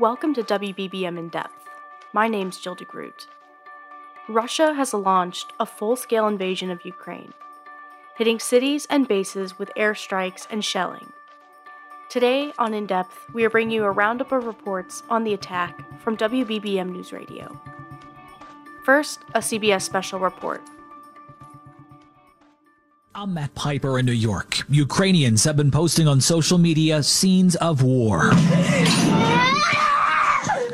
Welcome to WBBM In Depth. My name's Jill DeGroot. Russia has launched a full scale invasion of Ukraine, hitting cities and bases with airstrikes and shelling. Today on In Depth, we are bringing you a roundup of reports on the attack from WBBM News Radio. First, a CBS special report. I'm Matt Piper in New York. Ukrainians have been posting on social media scenes of war.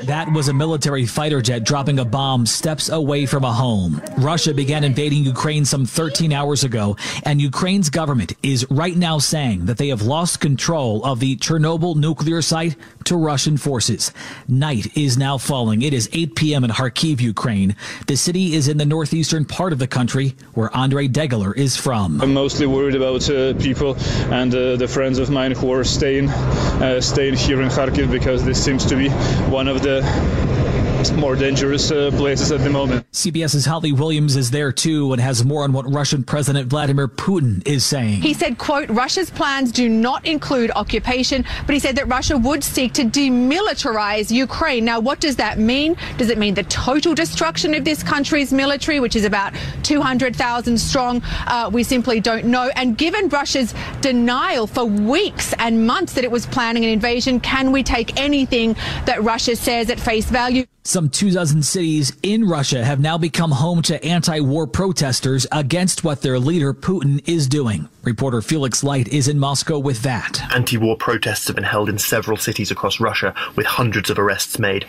That was a military fighter jet dropping a bomb steps away from a home. Russia began invading Ukraine some 13 hours ago, and Ukraine's government is right now saying that they have lost control of the Chernobyl nuclear site to Russian forces. Night is now falling. It is 8 p.m. in Kharkiv, Ukraine. The city is in the northeastern part of the country where Andrei Degeler is from. I'm mostly worried about uh, people and uh, the friends of mine who are staying, uh, staying here in Kharkiv because this seems to be one of the the more dangerous uh, places at the moment. CBS's Holly Williams is there too and has more on what Russian President Vladimir Putin is saying. He said, quote, Russia's plans do not include occupation, but he said that Russia would seek to demilitarize Ukraine. Now, what does that mean? Does it mean the total destruction of this country's military, which is about 200,000 strong? Uh, we simply don't know. And given Russia's denial for weeks and months that it was planning an invasion, can we take anything that Russia says at face value? Some two dozen cities in Russia have now become home to anti-war protesters against what their leader Putin is doing. Reporter Felix Light is in Moscow with that. Anti-war protests have been held in several cities across Russia with hundreds of arrests made.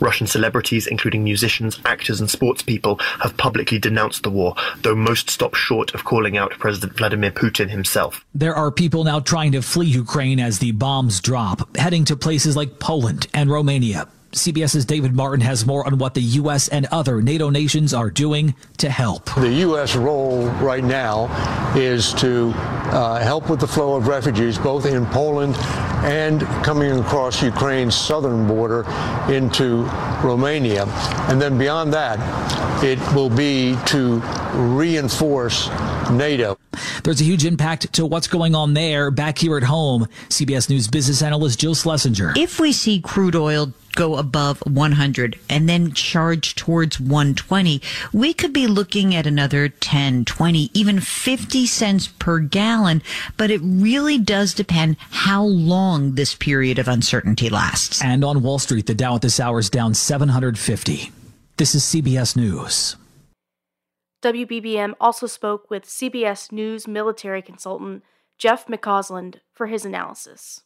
Russian celebrities, including musicians, actors and sports people, have publicly denounced the war, though most stop short of calling out President Vladimir Putin himself. There are people now trying to flee Ukraine as the bombs drop, heading to places like Poland and Romania. CBS's David Martin has more on what the U.S. and other NATO nations are doing to help. The U.S. role right now is to uh, help with the flow of refugees, both in Poland and coming across Ukraine's southern border into Romania. And then beyond that, it will be to reinforce NATO. There's a huge impact to what's going on there back here at home. CBS News business analyst Jill Schlesinger. If we see crude oil go above 100 and then charge towards 120, we could be looking at another 10, 20, even 50 cents per gallon. But it really does depend how long this period of uncertainty lasts. And on Wall Street, the Dow at this hour is down 750. This is CBS News. WBBM also spoke with CBS News military consultant Jeff McCausland for his analysis.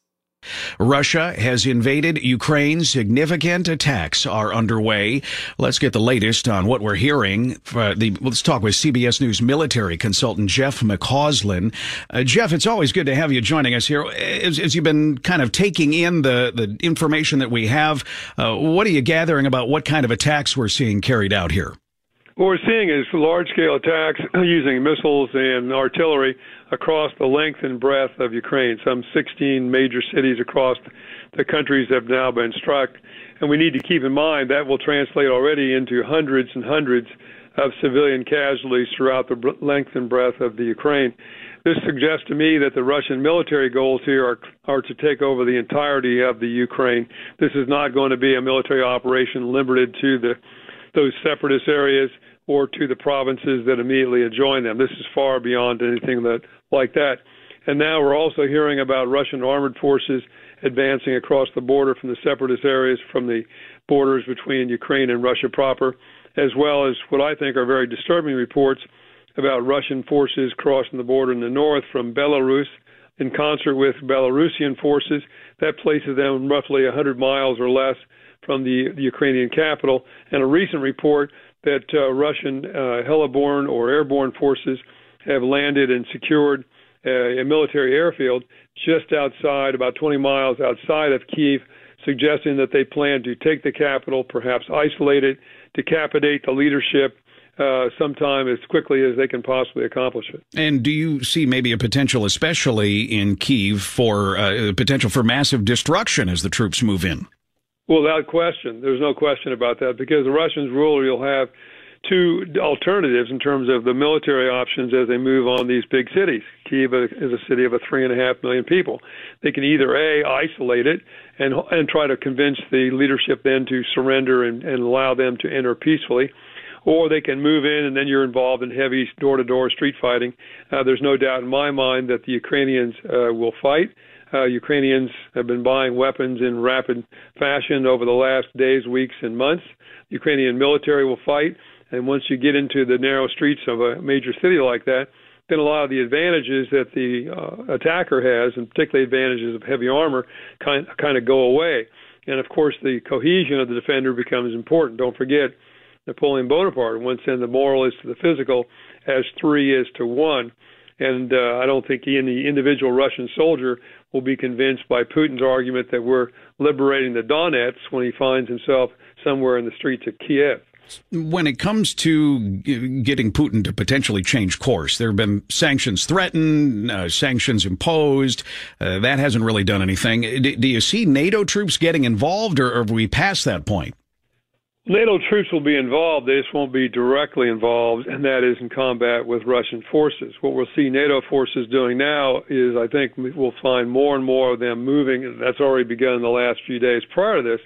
Russia has invaded Ukraine. Significant attacks are underway. Let's get the latest on what we're hearing. Uh, the, let's talk with CBS News military consultant Jeff McCausland. Uh, Jeff, it's always good to have you joining us here. As, as you've been kind of taking in the, the information that we have, uh, what are you gathering about what kind of attacks we're seeing carried out here? What we're seeing is large scale attacks using missiles and artillery across the length and breadth of Ukraine. Some 16 major cities across the countries have now been struck. And we need to keep in mind that will translate already into hundreds and hundreds of civilian casualties throughout the length and breadth of the Ukraine. This suggests to me that the Russian military goals here are, are to take over the entirety of the Ukraine. This is not going to be a military operation limited to the those separatist areas or to the provinces that immediately adjoin them. This is far beyond anything that like that. And now we're also hearing about Russian armored forces advancing across the border from the separatist areas from the borders between Ukraine and Russia proper, as well as what I think are very disturbing reports about Russian forces crossing the border in the north from Belarus in concert with Belarusian forces. That places them roughly 100 miles or less from the, the Ukrainian capital. And a recent report that uh, Russian uh, heliborne or airborne forces have landed and secured uh, a military airfield just outside, about 20 miles outside of Kiev, suggesting that they plan to take the capital, perhaps isolate it, decapitate the leadership, uh, sometime as quickly as they can possibly accomplish it. And do you see maybe a potential, especially in Kiev, for uh, potential for massive destruction as the troops move in? Well, without question, there's no question about that because the Russians rule you'll have two alternatives in terms of the military options as they move on these big cities. Kiev is a city of a three and a half million people. They can either a isolate it and and try to convince the leadership then to surrender and, and allow them to enter peacefully, or they can move in and then you're involved in heavy door-to-door street fighting. Uh, there's no doubt in my mind that the Ukrainians uh, will fight. Uh, Ukrainians have been buying weapons in rapid fashion over the last days, weeks, and months. The Ukrainian military will fight. And once you get into the narrow streets of a major city like that, then a lot of the advantages that the uh, attacker has, and particularly advantages of heavy armor, kind kind of go away. And of course, the cohesion of the defender becomes important. Don't forget, Napoleon Bonaparte once said the moral is to the physical as three is to one. And uh, I don't think any individual Russian soldier will be convinced by Putin's argument that we're liberating the Donets when he finds himself somewhere in the streets of Kiev. When it comes to getting Putin to potentially change course, there have been sanctions threatened, uh, sanctions imposed. Uh, that hasn't really done anything. D- do you see NATO troops getting involved, or, have we passed that point? NATO troops will be involved. They just won't be directly involved, and that is in combat with Russian forces. What we'll see NATO forces doing now is, I think, we'll find more and more of them moving. That's already begun in the last few days prior to this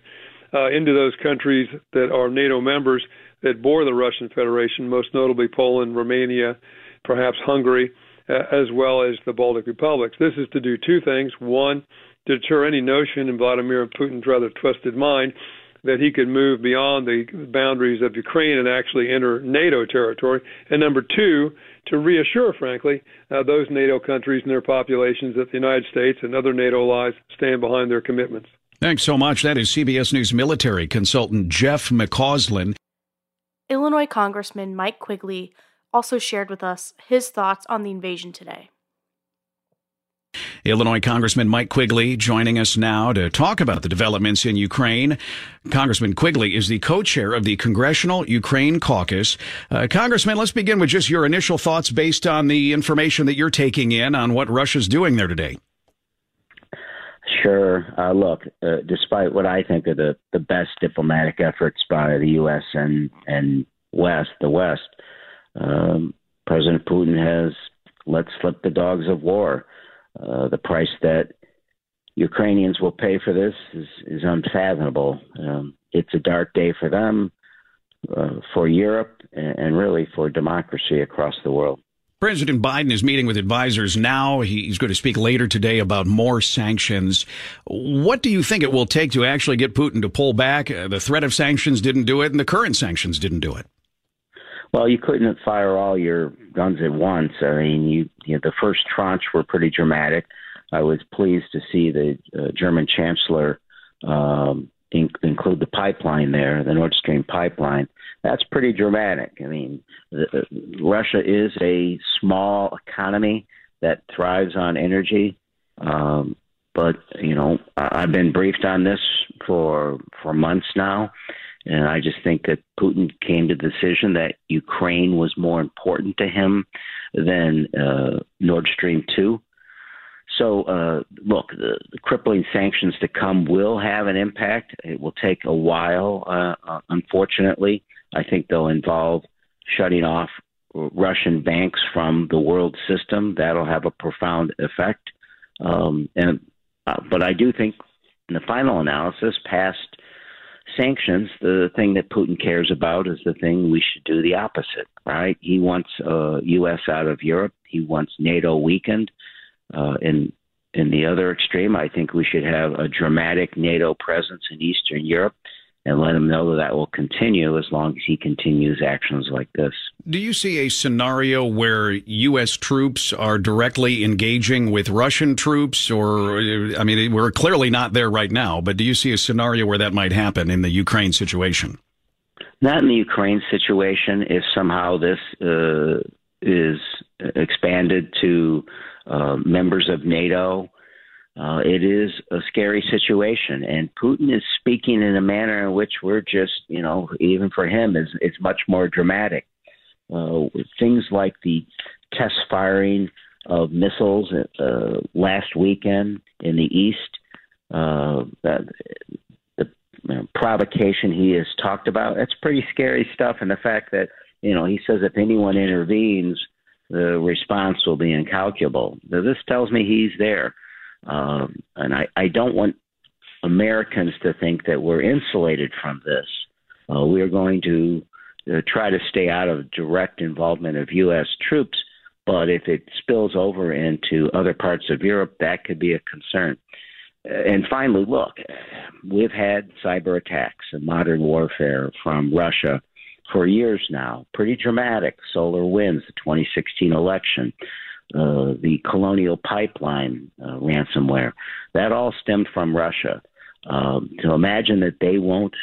uh, into those countries that are NATO members that bore the Russian Federation, most notably Poland, Romania, perhaps Hungary, uh, as well as the Baltic republics. This is to do two things. One, deter any notion in Vladimir Putin's rather twisted mind that he could move beyond the boundaries of Ukraine and actually enter NATO territory. And number two, to reassure, frankly, uh, those NATO countries and their populations that the United States and other NATO allies stand behind their commitments. Thanks so much. That is CBS News military consultant Jeff McCausland. Illinois Congressman Mike Quigley also shared with us his thoughts on the invasion today. Illinois Congressman Mike Quigley joining us now to talk about the developments in Ukraine. Congressman Quigley is the co-chair of the Congressional Ukraine Caucus. Uh, Congressman, let's begin with just your initial thoughts based on the information that you're taking in on what Russia's doing there today. Sure. Uh, look, uh, despite what I think are the, the best diplomatic efforts by the U.S. and and West, the West, um, President Putin has let slip the dogs of war. Uh, the price that Ukrainians will pay for this is, is unfathomable. Um, it's a dark day for them, uh, for Europe, and, really for democracy across the world. President Biden is meeting with advisors now. He's going to speak later today about more sanctions. What do you think it will take to actually get Putin to pull back? Uh, the threat of sanctions didn't do it, and the current sanctions didn't do it. Well, you couldn't fire all your guns at once. I mean, you, you know, the first tranche were pretty dramatic. I was pleased to see the uh, German Chancellor um, in, include the pipeline there, the Nord Stream pipeline that's pretty dramatic. I mean, the, Russia is a small economy that thrives on energy. Um, but you know, I've been briefed on this for for months now, and I just think that Putin came to the decision that Ukraine was more important to him than uh, Nord Stream two. So, uh, look, the, the, crippling sanctions to come will have an impact. It will take a while, uh, uh, unfortunately. I think they'll involve shutting off Russian banks from the world system. That'll have a profound effect. Um, and uh, but I do think, in the final analysis, past sanctions, the thing that Putin cares about is the thing we should do the opposite. Right? He wants uh, U.S. out of Europe. He wants NATO weakened. Uh, in in the other extreme, I think we should have a dramatic NATO presence in Eastern Europe and let him know that that will continue as long as he continues actions like this. Do you see a scenario where U.S. troops are directly engaging with Russian troops? Or, I mean, we're clearly not there right now, but do you see a scenario where that might happen in the Ukraine situation? Not in the Ukraine situation. If somehow this uh, is expanded to uh, members of NATO, uh, it is a scary situation, and Putin is speaking in a manner in which we're just, you know, even for him, is it's much more dramatic. Uh, things like the test firing of missiles uh, last weekend in the east, uh, the, the you know, provocation he has talked about, that's pretty scary stuff. And the fact that, you know, he says if anyone intervenes, the response will be incalculable. Now, this tells me he's there. Um, and I, I don't want Americans to think that we're insulated from this. Uh, we are going to uh, try to stay out of direct involvement of U.S. troops, but if it spills over into other parts of Europe, that could be a concern. Uh, and finally, look, we've had cyber attacks and modern warfare from Russia for years now, pretty dramatic. SolarWinds, the 2016 election, uh, the Colonial Pipeline uh, ransomware. That all stemmed from Russia. Um, to imagine that they won't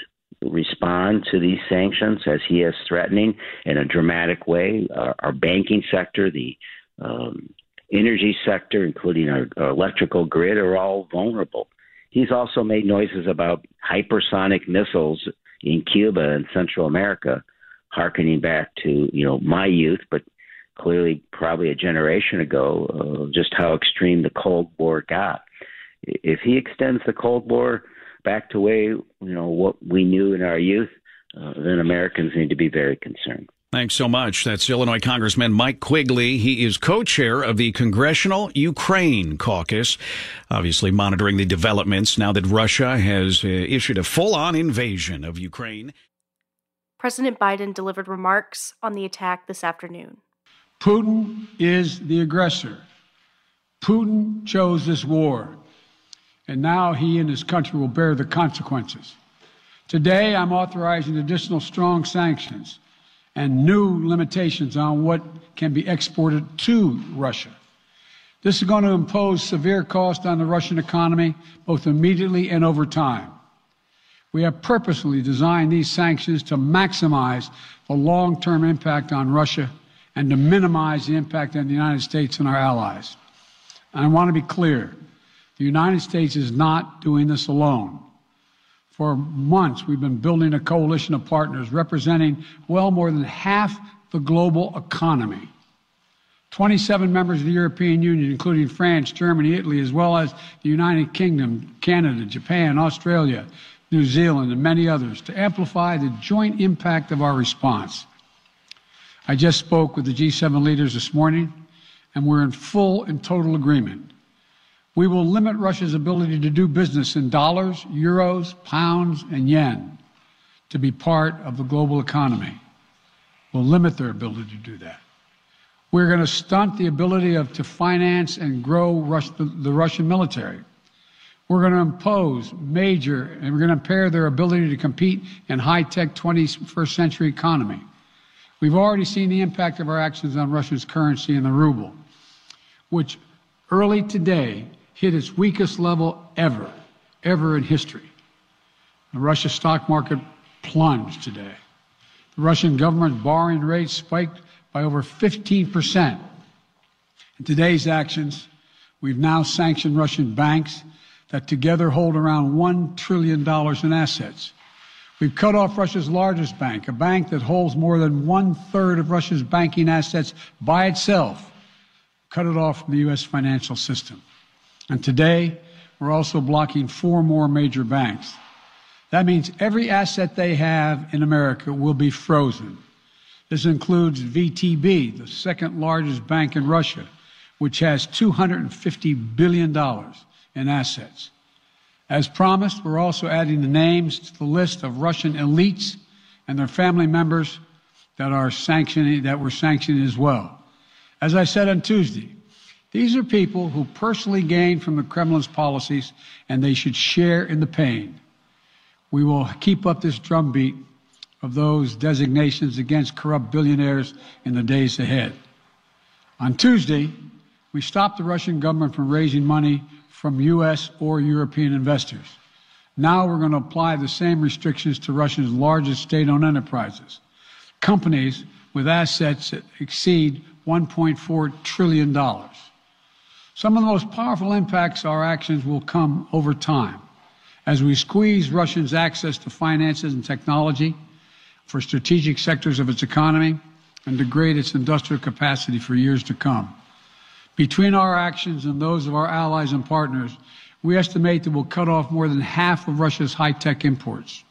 respond to these sanctions as he is threatening in a dramatic way, our, our banking sector, the um, energy sector, including our, our electrical grid, are all vulnerable. He's also made noises about hypersonic missiles in Cuba and Central America, harkening back to you know my youth, but clearly probably a generation ago uh, just how extreme the Cold War got. If he extends the Cold War back to way you know what we knew in our youth, uh, then Americans need to be very concerned. Thanks so much. That's Illinois Congressman Mike Quigley. He is co-chair of the Congressional Ukraine Caucus, obviously monitoring the developments now that Russia has uh, issued a full-on invasion of Ukraine. President Biden delivered remarks on the attack this afternoon. Putin is the aggressor. Putin chose this war, and now he and his country will bear the consequences. Today, I'm authorizing additional strong sanctions and new limitations on what can be exported to Russia. This is going to impose severe cost on the Russian economy, both immediately and over time. We have purposely designed these sanctions to maximize the long term impact on Russia and to minimize the impact on the United States and our allies. And I want to be clear the United States is not doing this alone. For months, we've been building a coalition of partners representing well more than half the global economy. 27 members of the European Union, including France, Germany, Italy, as well as the United Kingdom, Canada, Japan, Australia, New Zealand, and many others, to amplify the joint impact of our response. I just spoke with the G7 leaders this morning, and we're in full and total agreement. We will limit Russia's ability to do business in dollars, euros, pounds, and yen to be part of the global economy. We'll limit their ability to do that. We're going to stunt the ability of to finance and grow Rus- the, the Russian military. We're going to impose major, and we're going to impair their ability to compete in high-tech 21st century economy. We've already seen the impact of our actions on Russia's currency and the ruble, which early today hit its weakest level ever, ever in history. The Russia stock market plunged today. The Russian government borrowing rate spiked by over 15%. In today's actions, we've now sanctioned Russian banks that together hold around $1 trillion in assets. We've cut off Russia's largest bank, a bank that holds more than one third of Russia's banking assets by itself, cut it off from the U.S. financial system. And today, we're also blocking four more major banks. That means every asset they have in America will be frozen. This includes VTB, the second largest bank in Russia, which has $250 billion in assets. As promised, we're also adding the names to the list of Russian elites and their family members that are sanctioning that were sanctioned as well. As I said on Tuesday, These are people who personally gain from the Kremlin's policies, and they should share in the pain. We will keep up this drumbeat of those designations against corrupt billionaires in the days ahead. On Tuesday, we stopped the Russian government from raising money from U.S. or European investors. Now we're going to apply the same restrictions to Russia's largest state owned enterprises, companies with assets that exceed $1.4 trillion. Some of the most powerful impacts our actions will come over time as we squeeze Russia's access to finances and technology for strategic sectors of its economy and degrade its industrial capacity for years to come. Between our actions and those of our allies and partners, we estimate that we'll cut off more than half of Russia's high tech imports.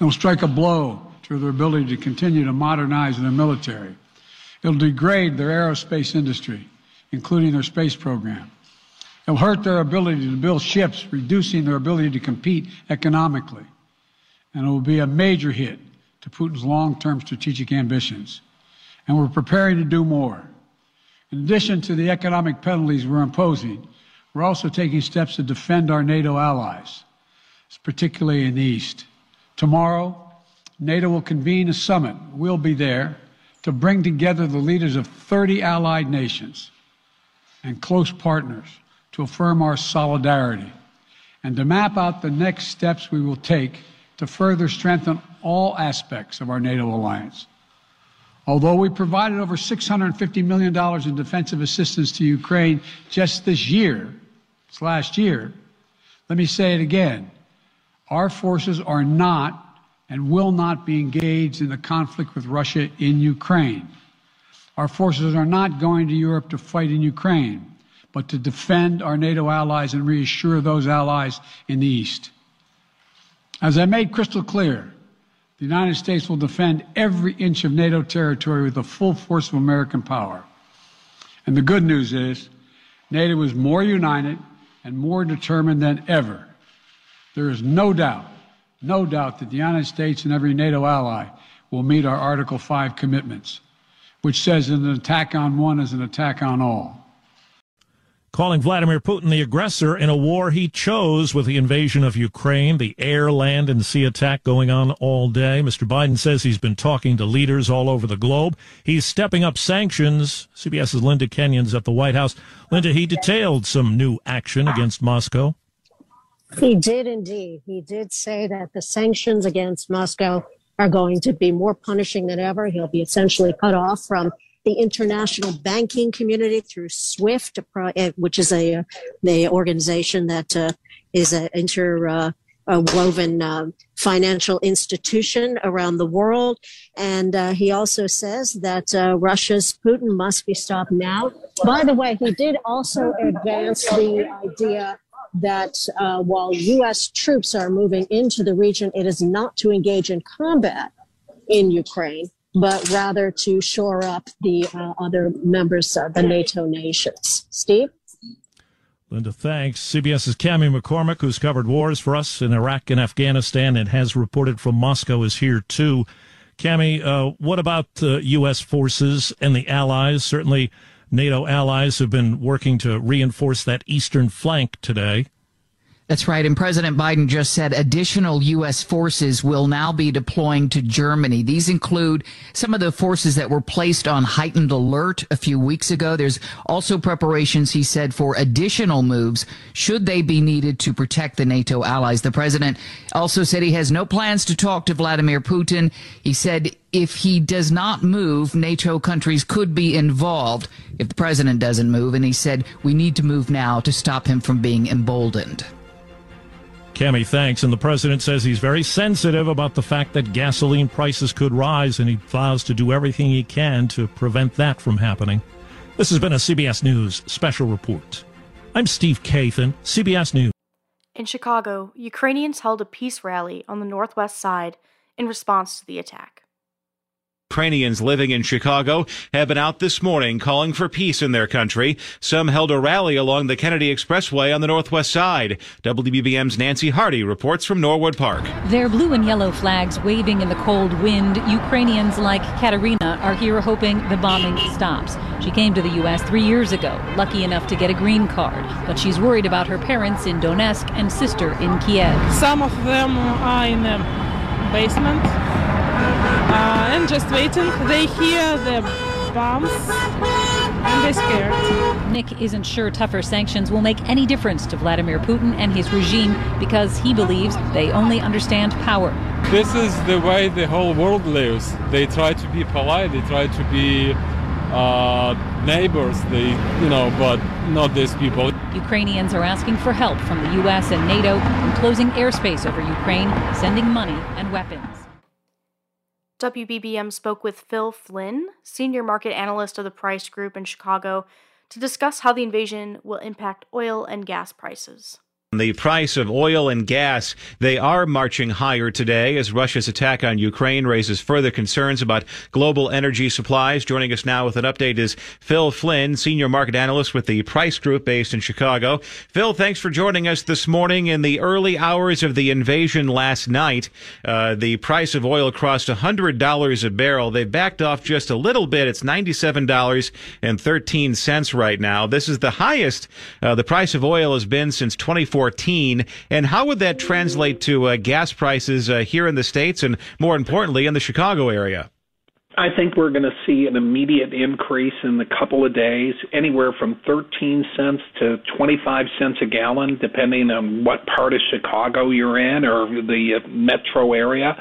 It will strike a blow to their ability to continue to modernize their military. It'll degrade their aerospace industry, including their space program. It'll hurt their ability to build ships, reducing their ability to compete economically. And it will be a major hit to Putin's long term strategic ambitions. And we're preparing to do more. In addition to the economic penalties we're imposing, we're also taking steps to defend our NATO allies, particularly in the East. Tomorrow, NATO will convene a summit. We'll be there to bring together the leaders of 30 allied nations and close partners to affirm our solidarity and to map out the next steps we will take to further strengthen all aspects of our NATO alliance. Although we provided over $650 million in defensive assistance to Ukraine just this year, this last year, let me say it again. Our forces are not and will not be engaged in the conflict with Russia in Ukraine. Our forces are not going to Europe to fight in Ukraine, but to defend our NATO allies and reassure those allies in the East. As I made crystal clear, the United States will defend every inch of NATO territory with the full force of American power. And the good news is, NATO is more united and more determined than ever. There is no doubt, no doubt that the United States and every NATO ally will meet our Article 5 commitments, which says an attack on one is an attack on all calling Vladimir Putin the aggressor in a war he chose with the invasion of Ukraine, the air, land, and sea attack going on all day. Mr. Biden says he's been talking to leaders all over the globe. He's stepping up sanctions. CBS's Linda Kenyon's at the White House. Linda, he detailed some new action against Moscow. He did indeed. He did say that the sanctions against Moscow are going to be more punishing than ever. He'll be essentially cut off from the international banking community through SWIFT, eh, which is a the organization that uh, is an inter uh, uh, financial institution around the world. And uh, he also says that uh, Russia's Putin must be stopped now. By the way, he did also advance the idea that uh, while U.S. troops are moving into the region, it is not to engage in combat in Ukraine but rather to shore up the uh, other members of the NATO nations. Steve? Linda, thanks. CBS's Cami McCormick, who's covered wars for us in Iraq and Afghanistan and has reported from Moscow, is here too. Cami, uh, what about uh, U.S. forces and the allies? Certainly, NATO allies have been working to reinforce that eastern flank today. That's right. And President Biden just said additional U.S. forces will now be deploying to Germany. These include some of the forces that were placed on heightened alert a few weeks ago. There's also preparations, he said, for additional moves should they be needed to protect the NATO allies. The president also said he has no plans to talk to Vladimir Putin. He said if he does not move, NATO countries could be involved if the president doesn't move. And he said we need to move now to stop him from being emboldened. Cami, thanks. And the president says he's very sensitive about the fact that gasoline prices could rise, and he vows to do everything he can to prevent that from happening. This has been a CBS News special report. I'm Steve Kathan, CBS News. In Chicago, Ukrainians held a peace rally on the northwest side in response to the attack. Ukrainians living in Chicago have been out this morning calling for peace in their country. Some held a rally along the Kennedy Expressway on the northwest side. WBBM's Nancy Harty reports from Norwood Park. Their blue and yellow flags waving in the cold wind, Ukrainians like Katerina are here hoping the bombing stops. She came to the U.S. three years ago, lucky enough to get a green card, but she's worried about her parents in Donetsk and sister in Kiev. Some of them are in the basement uh, and just waiting. They hear the bombs and they're scared. Nick isn't sure tougher sanctions will make any difference to Vladimir Putin and his regime because he believes they only understand power. This is the way the whole world lives. They try to be polite, they try to be uh, neighbors, they, you know, but not these people. Ukrainians are asking for help from the U.S. and NATO in closing airspace over Ukraine, sending money and weapons. WBBM spoke with Phil Flynn, senior market analyst of the Price Group in Chicago, to discuss how the invasion will impact oil and gas prices. The price of oil and gas, they are marching higher today as Russia's attack on Ukraine raises further concerns about global energy supplies. Joining us now with an update is Phil Flynn, senior market analyst with the Price Group based in Chicago. Phil, thanks for joining us this morning in the early hours of the invasion last night. Uh, the price of oil crossed $100 a barrel. They've backed off just a little bit. It's $97.13 right now. This is the highest uh, the price of oil has been since 2014. 2014. And how would that translate to uh, gas prices uh, here in the States and more importantly in the Chicago area? I think we're going to see an immediate increase in the couple of days, anywhere from 13 cents to 25 cents a gallon, depending on what part of Chicago you're in or the uh, metro area.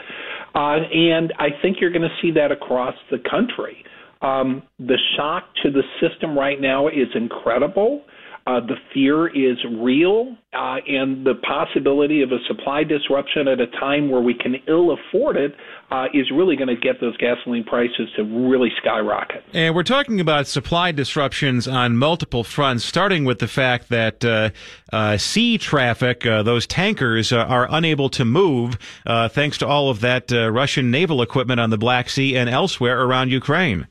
Uh, and I think you're going to see that across the country. Um, the shock to the system right now is incredible. Uh, the fear is real, uh, and the possibility of a supply disruption at a time where we can ill afford it uh, is really going to get those gasoline prices to really skyrocket. And we're talking about supply disruptions on multiple fronts, starting with the fact that uh, uh, sea traffic, uh, those tankers, are unable to move thanks to all of that Russian naval equipment on the Black Sea and elsewhere around Ukraine.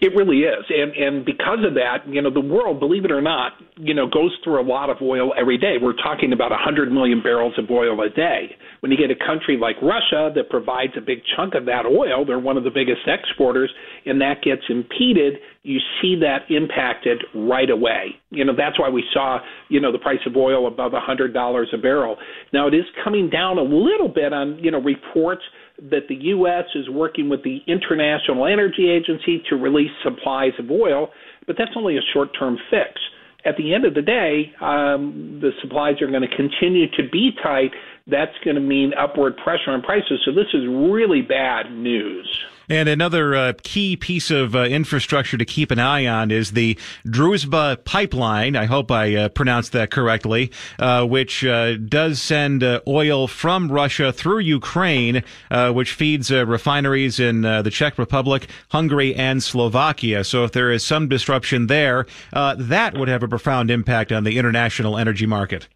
It really is, and and because of that, you know, the world, believe it or not, you know, goes through a lot of oil every day. We're talking about 100 million barrels of oil a day. When you get a country like Russia that provides a big chunk of that oil, they're one of the biggest exporters, and that gets impeded. You see that impacted right away. You know, that's why we saw, you know, the price of oil above $100 a barrel. Now it is coming down a little bit on, you know, reports that the U.S. is working with the International Energy Agency to release supplies of oil, but that's only a short term fix. At the end of the day, um, the supplies are going to continue to be tight. That's going to mean upward pressure on prices. So this is really bad news. And another uh, key piece of uh, infrastructure to keep an eye on is the Druzhba pipeline. I hope I uh, pronounced that correctly, uh, which uh, does send uh, oil from Russia through Ukraine, which feeds refineries in the Czech Republic, Hungary, and Slovakia. So if there is some disruption there, that would have a profound impact on the international energy market.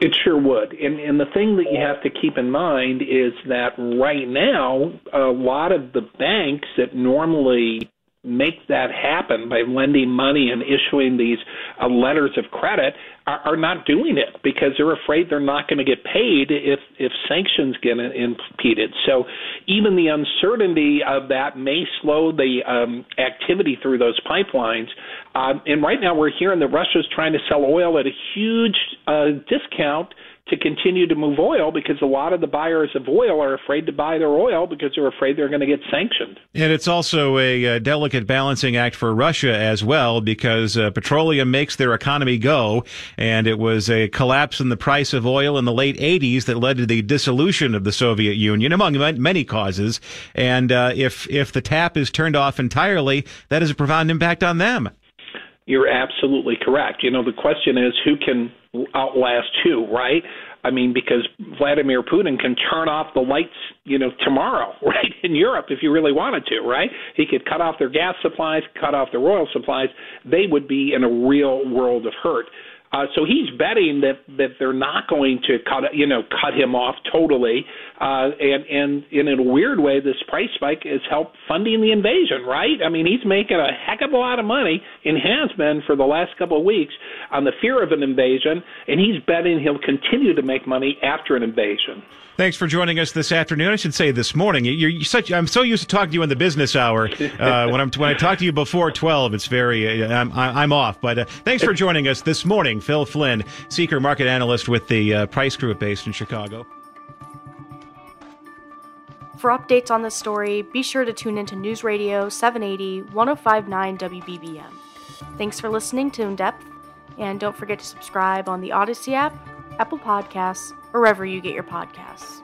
It sure would. And and the thing that you have to keep in mind is that right now a lot of the banks that normally make that happen by lending money and issuing these uh, letters of credit are, are not doing it because they're afraid they're not going to get paid if if sanctions get impeded. So even the uncertainty of that may slow the um, activity through those pipelines. Um, and right now we're hearing that Russia's trying to sell oil at a huge uh, discount to continue to move oil because a lot of the buyers of oil are afraid to buy their oil because they're afraid they're going to get sanctioned. And it's also a, a delicate balancing act for Russia as well because uh, petroleum makes their economy go. And it was a collapse in the price of oil in the late 80s that led to the dissolution of the Soviet Union, among many causes. And uh, if, if the tap is turned off entirely, that has a profound impact on them. You're absolutely correct. You know, the question is who can outlast who, right? I mean, because Vladimir Putin can turn off the lights, you know, tomorrow, right, in Europe if you really wanted to, right? He could cut off their gas supplies, cut off their oil supplies. They would be in a real world of hurt. Uh, so he's betting that that they're not going to cut you know cut him off totally, uh, and and in a weird way, this price spike has helped funding the invasion, right? I mean, he's making a heck of a lot of money and has been for the last couple of weeks on the fear of an invasion, and he's betting he'll continue to make money after an invasion. Thanks for joining us this afternoon. I should say this morning. You're, you're such. I'm so used to talking to you in the business hour. Uh, when I'm when I talk to you before twelve, it's very. Uh, I'm I'm off. But uh, thanks for joining us this morning, Phil Flynn, Seeker market analyst with the uh, Price Group based in Chicago. For updates on this story, be sure to tune into News Radio 780 1059 WBBM. Thanks for listening to In Depth, and don't forget to subscribe on the Audacy app, Apple Podcasts, or wherever you get your podcasts.